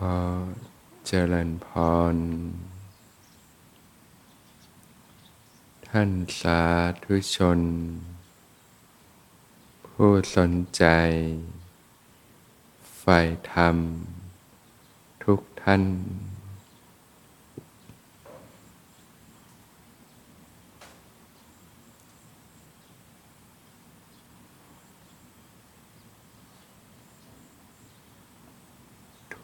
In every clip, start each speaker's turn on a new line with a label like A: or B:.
A: ขอเจริญพร ท่านสาธุชน ผู้สนใจใฝ่ธรรม ทุกท่าน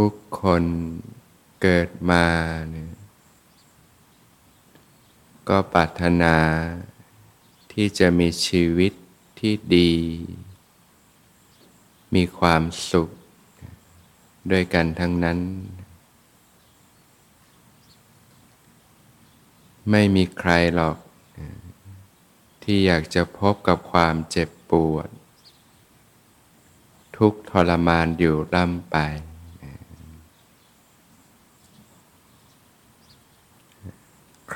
A: ทุกคนเกิดมาเนี่ยก็ปรารถนาที่จะมีชีวิตที่ดี มีความสุข ด้วยกันทั้งนั้น ไม่มีใครหรอก ที่อยากจะพบกับความเจ็บปวด ทุกทรมานอยู่ร่ำไป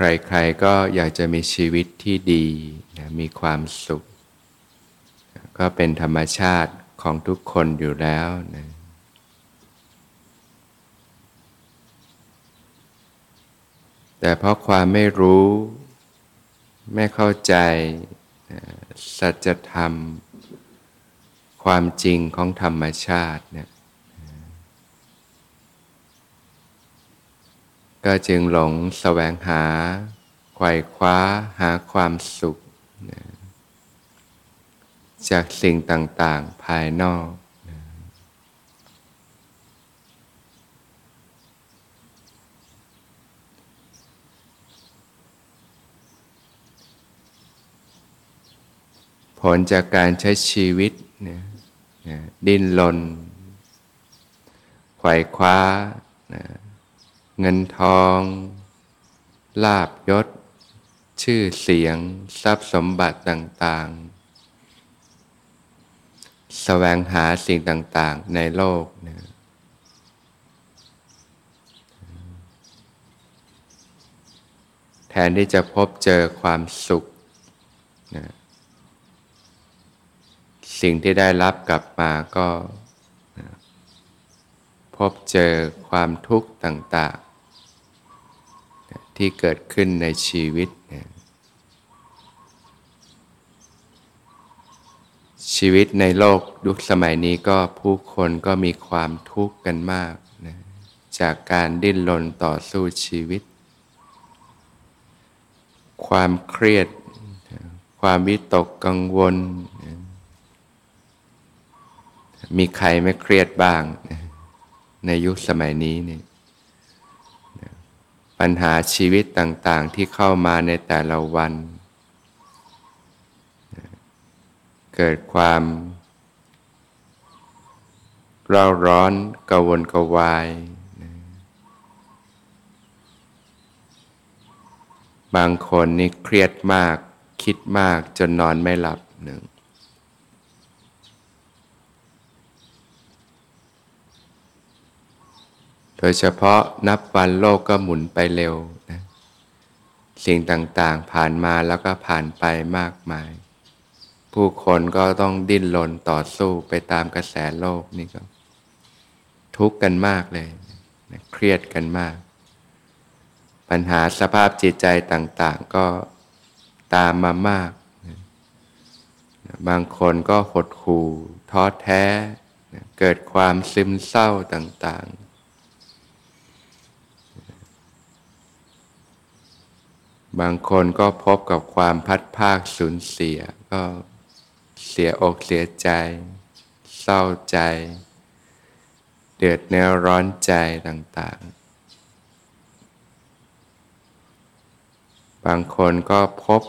A: ใครๆก็อยากจะมีชีวิตที่ดีนะมีความสุข ก็เป็นธรรมชาติของทุกคนอยู่แล้วนะแต่เพราะความไม่รู้ ไม่เข้าใจสัจธรรม ความจริงของธรรมชาติเนี่ย ก็จึงหลงแสวงหาไขว่คว้าหาความสุขจากสิ่งต่างๆภายนอกผลจากการใช้ชีวิตนะนะดิ้นรนไขว่คว้านะ เงินทอง ลาบยศ ชื่อเสียง ทรัพย์สมบัติต่าง ๆ แสวงหาสิ่งต่าง ๆ ในโลกนะแทนที่จะพบเจอความสุขนะสิ่งที่ได้รับกลับมาก็พบเจอความทุกข์ต่าง ๆ ที่เกิดขึ้นในชีวิตชีวิตในโลกยุคสมัยนี้ก็ผู้คนก็มีความทุกข์กันมากนะจากการดิ้นรนต่อสู้ชีวิต ความเครียด ความวิตกกังวล มีใครไม่เครียดบ้าง ในยุคสมัยนี้นี่ ปัญหาชีวิตต่างๆที่เข้ามาในแต่ละวัน เกิดความเร่าร้อนกวนกวาย บางคนนี่เครียดมากคิดมากจนนอนไม่หลับหนึ่ง โดยเฉพาะนับวันโลกก็หมุนไปเร็วนะสิ่งต่างๆผ่านมาแล้วก็ผ่านไปมากมาย ผู้คนก็ต้องดิ้นรนต่อสู้ไปตามกระแสโลกนี่ก็ ทุกข์กันมากเลยนะเครียดกันมาก ปัญหาสภาพจิตใจต่างๆก็ตามมามากนะบางคนก็หดหู่ท้อแท้นะเกิดความซึมเศร้าต่างๆ บางคนก็พบกับความพัดภาคสูญเสีย ก็เสียอกเสียใจ เศร้าใจ เดือดเนื้อร้อนใจต่าง ๆ บางคนก็พบ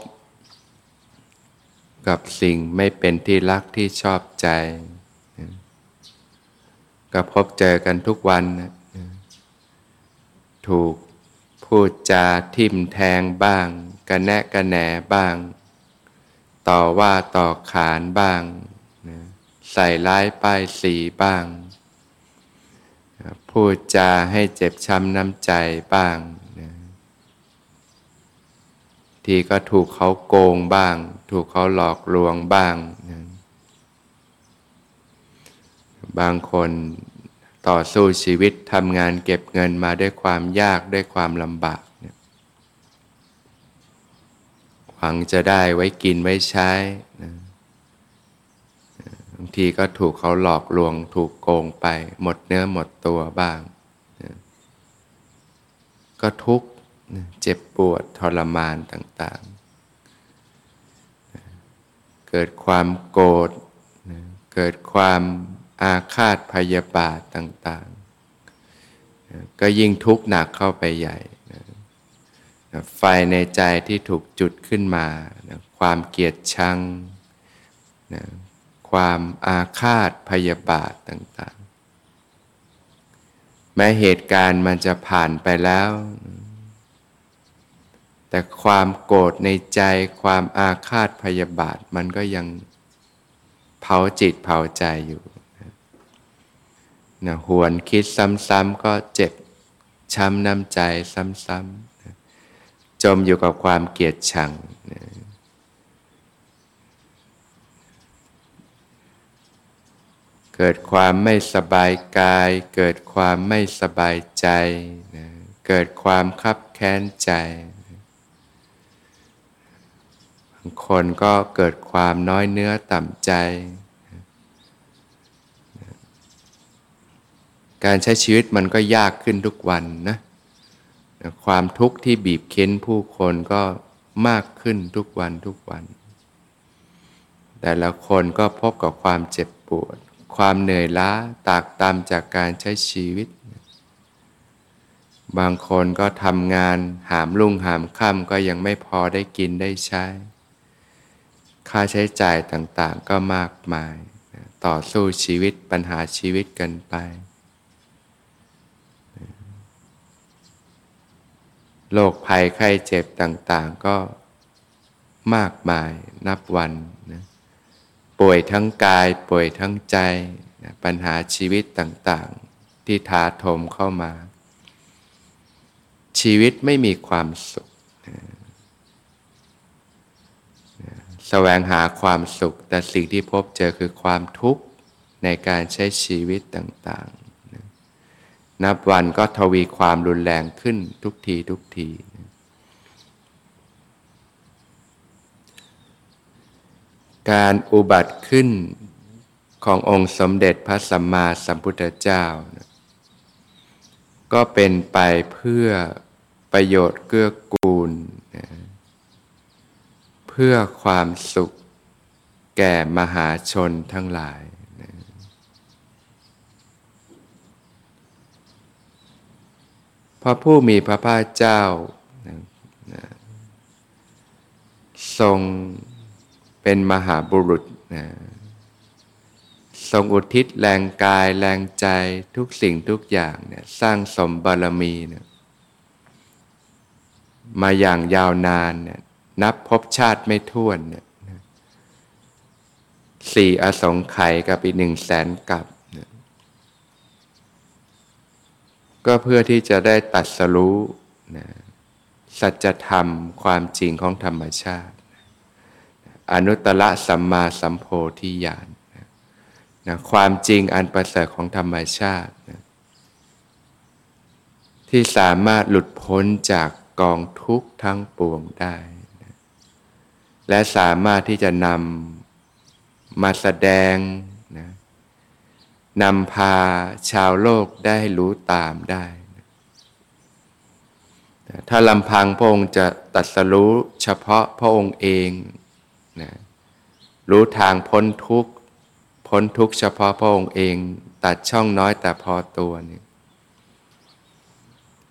A: กับสิ่งไม่เป็นที่รักที่ชอบใจ ก็พบเจอกันทุกวัน ถูก พูดจาทิมแทงบ้าง กระแนะกระแหนบ้าง ต่อว่าต่อขานบ้างนะใส่ร้ายป้ายสีบ้าง พูดจาให้เจ็บช้ำน้ำใจบ้างนะทีก็ถูกเขาโกงบ้าง ถูกเขาหลอกลวงบ้างนะบางคน ต่อสู้ชีวิตทำงานเก็บเงินมาด้วยความยากด้วยความลำบากเนี่ยหวังจะได้ไว้กินไว้ใช้นะบางทีก็ถูกเขาหลอกลวงถูกโกงไป หมดเนื้อหมดตัวบ้างนะก็ทุกข์เจ็บปวดทรมานต่างๆ เกิดความโกรธเกิดความ อาฆาตพยาบาทต่างๆ ก็ยิ่งทุกข์หนักเข้าไปใหญ่ไฟในใจที่ถูกจุดขึ้นมา ความเกลียดชัง ความอาฆาตพยาบาทต่างๆ แม้เหตุการณ์มันจะผ่านไปแล้ว แต่ความโกรธในใจความอาฆาตพยาบาทมันก็ยังเผาจิตเผาใจอยู่ นะหวนคิดซ้ำๆก็เจ็บช้ำน้ำใจซ้ำๆจมอยู่กับความเกลียดชังนะเกิดความไม่สบายกาย เกิดความไม่สบายใจนะเกิดความคับแค้นใจบางคนก็เกิดความน้อยเนื้อต่ำใจ การใช้ชีวิตมันก็ยากขึ้นทุกวันนะความทุกข์ที่บีบเค้นผู้คนก็มากขึ้นทุกวันทุกวัน แต่ละคนก็พบกับความเจ็บปวด ความเหนื่อยล้าตากตามจากการใช้ชีวิต บางคนก็ทำงานหามลุ่งหามค่ำก็ยังไม่พอได้กินได้ใช้ ค่าใช้จ่ายต่างๆก็มากมาย ต่อสู้ชีวิตปัญหาชีวิตกันไป โรคภัยไข้เจ็บต่าง ๆ ก็มากมายนับวันนะป่วยทั้งกายป่วยทั้งใจนะปัญหาชีวิตต่าง ๆ ที่ท้าโถมเข้ามา ชีวิตไม่มีความสุขนะแสวงหาความสุข แต่สิ่งที่พบเจอคือความทุกข์ในการใช้ชีวิตต่าง ๆ นับวันก็ทวีความรุนแรงขึ้นทุกทีทุกที การอุบัติขึ้นขององค์สมเด็จพระสัมมาสัมพุทธเจ้า ก็เป็นไปเพื่อประโยชน์เกื้อกูล เพื่อความสุขแก่มหาชนทั้งหลาย พระผู้มีพระภาคเจ้าทรงเป็นมหาบุรุษนะทรงอุทิศแรงกายแรงใจทุกสิ่งทุกอย่างเนี่ยสร้างสมบารมีเนี่ยมาอย่างยาวนานเนี่ยนับพบชาติไม่ท้วนเนี่ยสี่อสงไขยกับอีกหนึ่งแสนกับ ก็เพื่อที่จะได้ตัดสรู้นะสัจธรรมความจริงของธรรมชาติ อนุตตรสัมมาสัมโพธิญาณนะความจริงอันประเสริฐของธรรมชาตินะที่สามารถหลุดพ้นจากกองทุกข์ทั้งปวงได้นะและสามารถที่จะนำมาแสดงนะ นำพาชาวโลกได้รู้ตามได้ ถ้าลำพังพระองค์จะตัดสรู้เฉพาะพระองค์เองนะรู้ทางพ้นทุกข์ พ้นทุกข์เฉพาะพระองค์เอง ตัดช่องน้อยแต่พอตัวนี่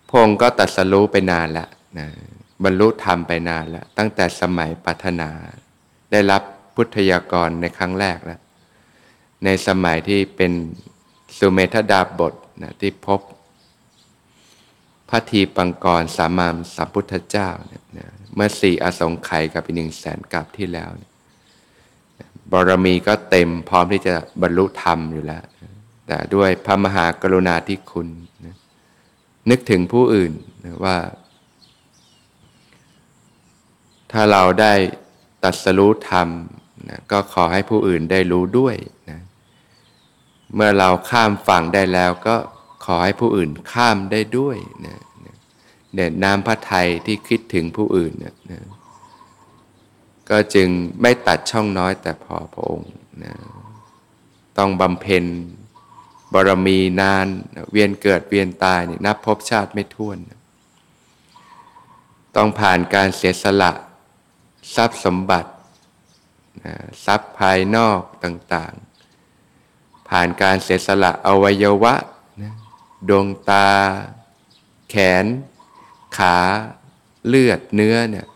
A: พระองค์ก็ตัดสรู้ไปนานแล้วนะบรรลุธรรมไปนานแล้ว ตั้งแต่สมัยปัฒนา ได้รับพุทธยากรในครั้งแรกแล้ว ในสมัยที่เป็นสุเมธดาบทนะที่พบพระทีปังกรสามามสัมพุทธเจ้าเนี่ยนะเมื่อสี่อสงไขยกับอีกหนึ่งแสนกับที่แล้ว บารมีก็เต็มพร้อมที่จะบรรลุธรรมอยู่แล้ว แต่ด้วยพระมหากรุณาธิคุณนะนึกถึงผู้อื่นนะว่า ถ้าเราได้ตัดสรู้ธรรมนะก็ขอให้ผู้อื่นได้รู้ด้วยนะ เมื่อเราข้ามฝั่งได้แล้วก็ขอให้ผู้อื่นข้ามได้ด้วยนะเนี่ยน้ำพระทัยที่คิดถึงผู้อื่นเนี่ยนะก็จึงไม่ตัดช่องน้อยแต่พอพระองค์นะต้องบำเพ็ญบารมีนานเวียนเกิดเวียนตายนี่นับพบชาติไม่ท้วน ต้องผ่านการเสียสละ ทรัพย์สมบัติ ทรัพย์ภายนอกต่างๆ ผ่านการเสียสละอวัยวะดวงตา แขน ขาเลือดเนื้อเนี่ย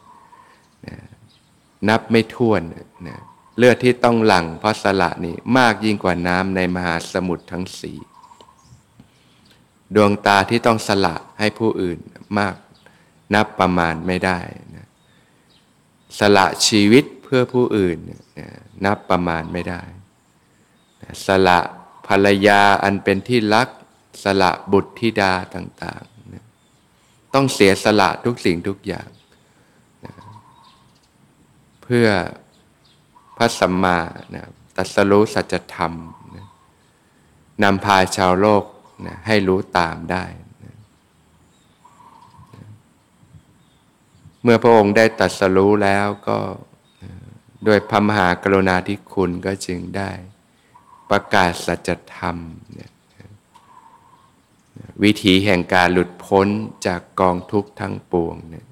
A: นับไม่ถ้วนนะเลือดที่ต้องหลั่งเพราะสละนี่มากยิ่งกว่าน้ำในมหาสมุทรทั้งสี่ดวงตาที่ต้องสละให้ผู้อื่นมากนับประมาณไม่ได้นะสละชีวิตเพื่อผู้อื่นนะนับประมาณไม่ได้ สละภรรยาอันเป็นที่รักสละบุตรธิดาต่างๆ ต้องเสียสละทุกสิ่งทุกอย่างนะเพื่อพระสัมมานะตัสรู้สัจธรรมนะนำพาชาวโลกนะให้รู้ตามได้ เมื่อพระองค์ได้ตัสรู้แล้วก็ด้วยพระมหากรุณาธิคุณก็จึงได้ ประกาศสัจธรรม วิถีแห่งการหลุดพ้นจากกองทุกข์ทั้งปวงเนี่ย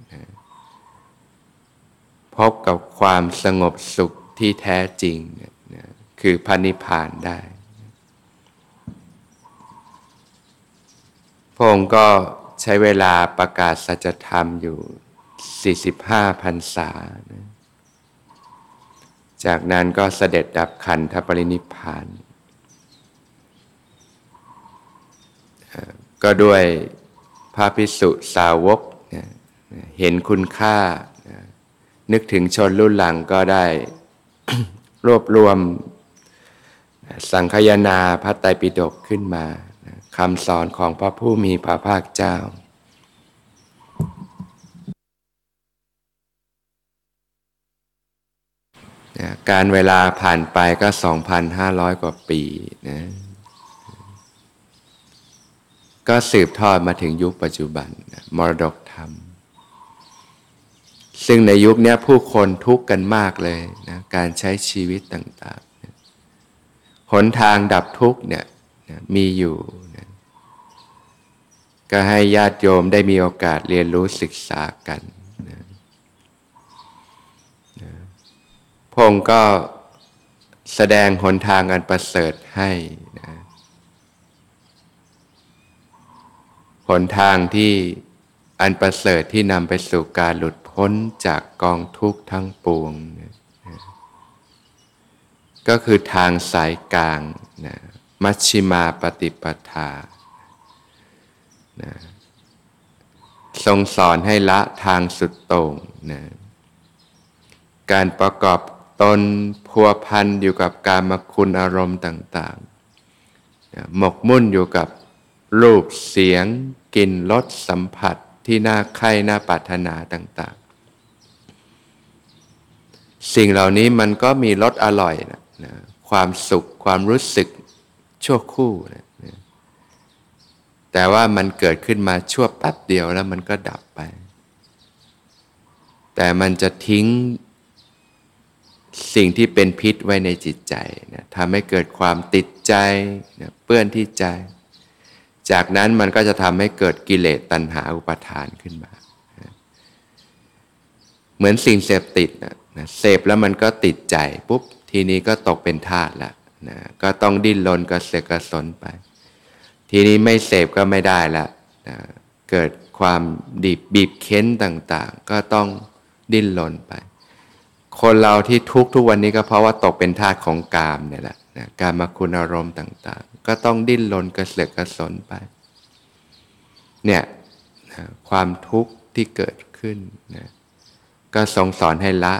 A: พบกับความสงบสุขที่แท้จริงนะคือพันิพานได้พระองค์ก็ใช้เวลาประกาศสัจธรรมอยู่ 45พรรษานะ จากนั้นก็เสด็จดับขันธปรินิพานก็ด้วยพระพิสุสาวกเห็นคุณค่า นึกถึงชนรุ่นหลังก็ได้รวบรวม สังคยนาพระไตรปิฎกขึ้นมาคำสอนของพระผู้มีพระภาคเจ้า การเวลาผ่านไปก็ 2,500 กว่าปีนะก็สืบทอดมาถึงยุคปัจจุบันมรดกธรรม ซึ่งในยุคนี้ผู้คนทุกข์กันมากเลยนะการใช้ชีวิตต่างๆหนทางดับทุกข์เนี่ยมีอยู่นะก็ให้ญาติโยมได้มีโอกาสเรียนรู้ศึกษากันนะนะ พงก็แสดงหนทางอันประเสริฐให้นะหนทางที่อันประเสริฐที่นำไปสู่การหลุดพ้นจากกองทุกข์ทั้งปวงนะก็คือทางสายกลางนะมัชชิมาปฏิปทานะทรงสอนให้ละทางสุดโต่งนะการประกอบ ตนพัวพันอยู่กับการมคุณอารมณ์ต่างๆ หมกมุ่นอยู่กับรูปเสียงกลิ่นรสสัมผัสที่น่าใคร่น่าปรารถนาต่างๆ สิ่งเหล่านี้มันก็มีรสอร่อยนะนะความสุขความรู้สึกชั่วคู่นะนะแต่ว่ามันเกิดขึ้นมาชั่วแป๊บเดียวแล้วมันก็ดับไป แต่มันจะทิ้ง สิ่งที่เป็นพิษไว้ในจิตใจนะทำให้เกิดความติดใจนะเปื้อนที่ใจ จากนั้นมันก็จะทำให้เกิดกิเลสตัณหาอุปาทานขึ้นมานะเหมือนสิ่งเสพติดนะนะเสพแล้วมันก็ติดใจปุ๊บทีนี้ก็ตกเป็นทาสละนะก็ต้องดิ้นรนกระเสือกกระสนไป ทีนี้ไม่เสพก็ไม่ได้ละนะเกิดความดีบบีบเค้นต่างๆ ก็ต้องดิ้นรนไป คนเราที่ทุกทุกวันนี้ก็เพราะว่าตกเป็นทาสของกามเนี่ยแหละนะการมาคุณอารมณ์ต่างๆ ก็ต้องดิ้นรนกระเสือกกระสนไป เนี่ยนะความทุกข์ที่เกิดขึ้นนะก็ทรงสอนให้ละ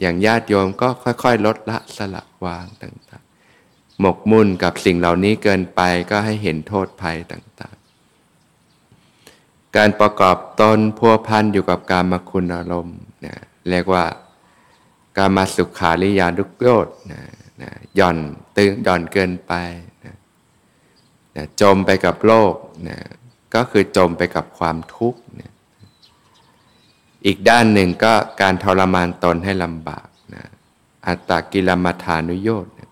A: อย่างญาติโยมก็ค่อยๆ ลดละสละวางต่างๆ หมกมุ่นกับสิ่งเหล่านี้เกินไปก็ให้เห็นโทษภัยต่างๆ การประกอบตนพัวพันอยู่กับการมาคุณอารมณ์เนี่ยเรียกว่า การมาสุขาริยาดุโยดนะนะย่อนตึงย่อนเกินไปนะนะจมไปกับโลกนะก็คือจมไปกับความทุกข์นะอีกด้านหนึ่งก็การทรมานตนให้ลำบากนะอัตตกิลมัฐานุโยชน์นะ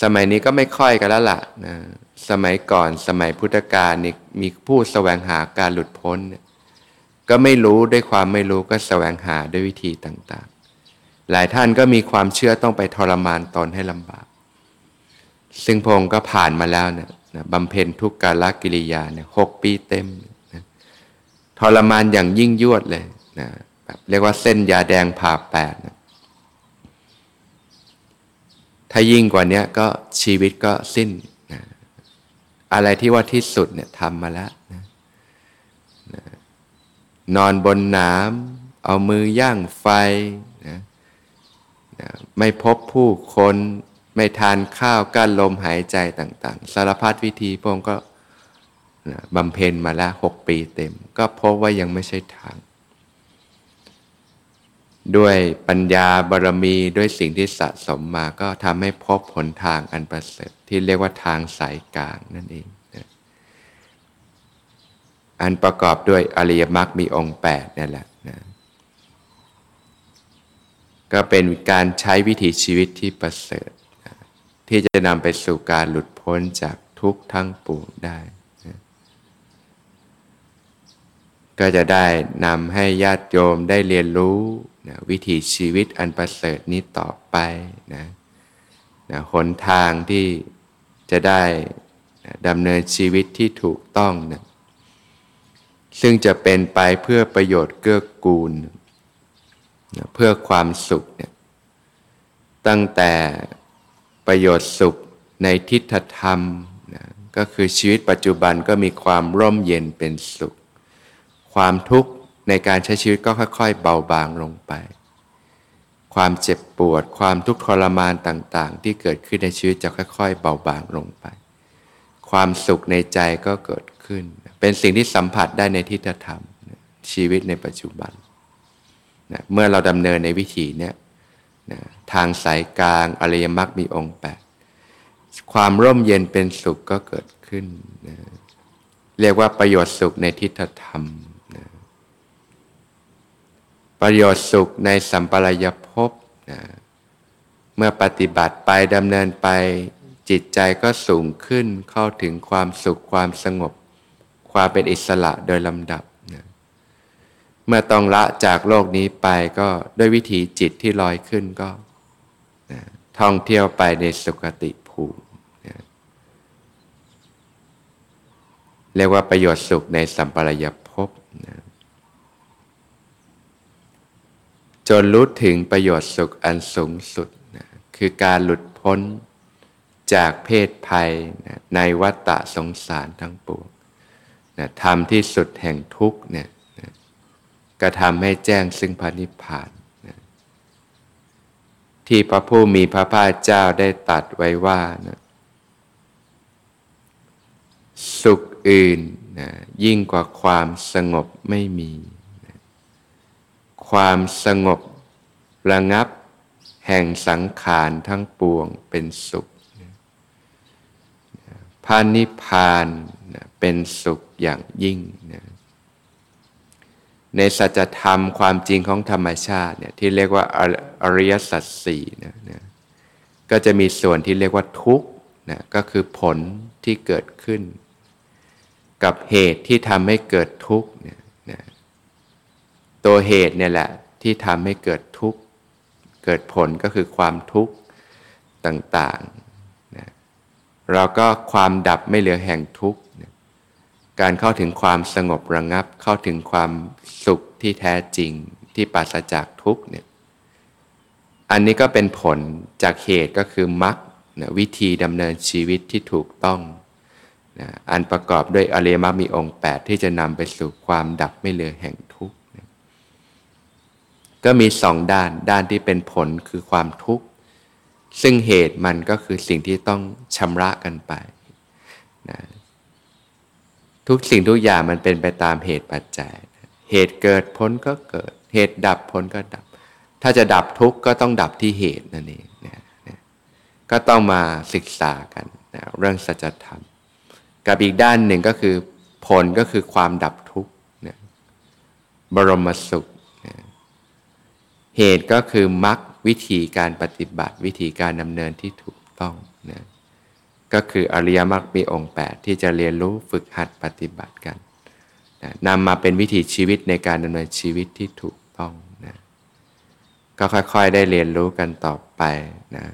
A: สมัยนี้ก็ไม่ค่อยกันแล้วล่ะนะสมัยก่อนสมัยพุทธกาลนี่มีผู้แสวงหาการหลุดพ้น ก็ไม่รู้ด้วยความไม่รู้ก็แสวงหาด้วยวิธีต่างๆ หลายท่านก็มีความเชื่อต้องไปทรมานตนให้ลำบาก ซึ่งพงก็ผ่านมาแล้วเนี่ยบำเพ็ญทุกกาลกิริยาเนี่ยหกปีเต็มนะทรมานอย่างยิ่งยวดเลยนะแบบเรียกว่าเส้นยาแดงผ่าแปดนะถ้ายิ่งกว่านี้ก็ชีวิตก็สิ้นนะอะไรที่ว่าที่สุดเนี่ยทำมาแล้วนะนะนอนบนน้ำเอามือย่างไฟ ไม่พบผู้คนไม่ทานข้าวกั้นลมหายใจต่างๆ สารพัดวิธีพงก็บำเพ็ญมาแล้วหกปีเต็ม ก็พบว่ายังไม่ใช่ทาง ด้วยปัญญาบารมีด้วยสิ่งที่สะสมมาก็ทำให้พบผลทางอันประเสริฐที่เรียกว่าทางสายกลางนั่นเองอันประกอบด้วยอริยมรรคมีองค์แปดนั่นแหละ ก็เป็นการใช้วิถีชีวิตที่ประเสริฐ ที่จะนำไปสู่การหลุดพ้นจากทุกข์ทั้งปวงได้ ก็จะได้นำให้ญาติโยมได้เรียนรู้นะวิถีชีวิตอันประเสริฐนี้ต่อไปนะนะหนทางที่จะได้ดำเนินชีวิตที่ถูกต้องนะซึ่งจะเป็นไปเพื่อประโยชน์เกื้อกูล เพื่อความสุขเนี่ยตั้งแต่ประโยชน์สุขในทิฏฐธรรมนะก็คือชีวิตปัจจุบันก็มีความร่มเย็นเป็นสุข ความทุกข์ในการใช้ชีวิตก็ค่อย ๆ เบาบางลงไป ความเจ็บปวด ความทุกข์ทรมานต่างๆ ที่เกิดขึ้นในชีวิตจะค่อย ๆ เบาบางลงไป ความสุขในใจก็เกิดขึ้น เป็นสิ่งที่สัมผัสได้ในทิฏฐธรรม ชีวิตในปัจจุบัน นะเมื่อเราดำเนินในวิถีเนี้ยนะทางสายกลางอริยมรรคมีองค์แปดความร่มเย็นเป็นสุขก็เกิดขึ้นนะเรียกว่าประโยชน์สุขในทิฏฐธรรมนะประโยชน์สุขในสัมปรายภพนะเมื่อปฏิบัติไปดำเนินไปจิตใจก็สูงขึ้นเข้าถึงความสุขความสงบ ความเป็นอิสระโดยลำดับ เมื่อต้องละจากโลกนี้ไปก็ด้วยวิถีจิตที่ลอยขึ้นก็นะท่องเที่ยวไปในสุคติภูมินะเรียกว่าประโยชน์สุขในสัมปรายภพนะจนรู้ถึงประโยชน์สุขอันสูงสุดนะคือการหลุดพ้นจากเพศภัยนะในวัฏฏะสงสารทั้งปวงนะทำที่สุดแห่งทุกข์เนี่ย นะทำให้แจ้งซึ่งพระนิพพานนะที่พระผู้มีพระภาคเจ้าได้ตัดไว้ว่านะสุขอื่นนะยิ่งกว่าความสงบไม่มีนะความสงบระงับแห่งสังขารทั้งปวงเป็นสุขพระนิพพานเป็นสุขอย่างยิ่งนะ ในสัจธรรมความจริงของธรรมชาติเนี่ยที่เรียกว่าอริยสัจสี่นะนะก็จะมีส่วนที่เรียกว่าทุกข์นะก็คือผลที่เกิดขึ้น กับเหตุที่ทำให้เกิดทุกข์เนี่ยนะตัวเหตุเนี่ยแหละที่ทำให้เกิดทุกข์เกิดผลก็คือความทุกข์ต่างๆนะเราก็ความดับไม่เหลือแห่งทุกข์นะ การเข้าถึงความสงบระงับ เข้าถึงความสุขที่แท้จริงที่ปราศจากทุกเนี่ยอันนี้ก็เป็นผลจากเหตุก็คือมรรควิธีดำเนินชีวิตที่ถูกต้องนะอันประกอบด้วยอริยมรรคมีองค์ 8 ที่จะนำไปสู่ความดับไม่เหลือแห่งทุกข์นะก็มีสองด้านด้านที่เป็นผลคือความทุกข์ ซึ่งเหตุมันก็คือสิ่งที่ต้องชำระกันไปนะ ทุกสิ่งทุกอย่างมันเป็นไปตามเหตุปัจจัย เหตุเกิดผลก็เกิด เหตุดับผลก็ดับ ถ้าจะดับทุกข์ก็ต้องดับที่เหตุนั่นเองนะนะก็ต้องมาศึกษากันนะเรื่องสัจธรรม กับอีกด้านหนึ่งก็คือ ผลก็คือความดับทุกข์นะบรมสุขนะเหตุก็คือมรรควิธีการปฏิบัติวิธีการดำเนินที่ถูกต้องนะ ก็คืออริยมรรคมีองค์ 8 ที่จะเรียนรู้ฝึกหัดปฏิบัติกันนะนำมาเป็นวิถีชีวิตในการดำเนินชีวิตที่ถูกต้องนะก็ค่อยๆได้เรียนรู้กันต่อไปนะ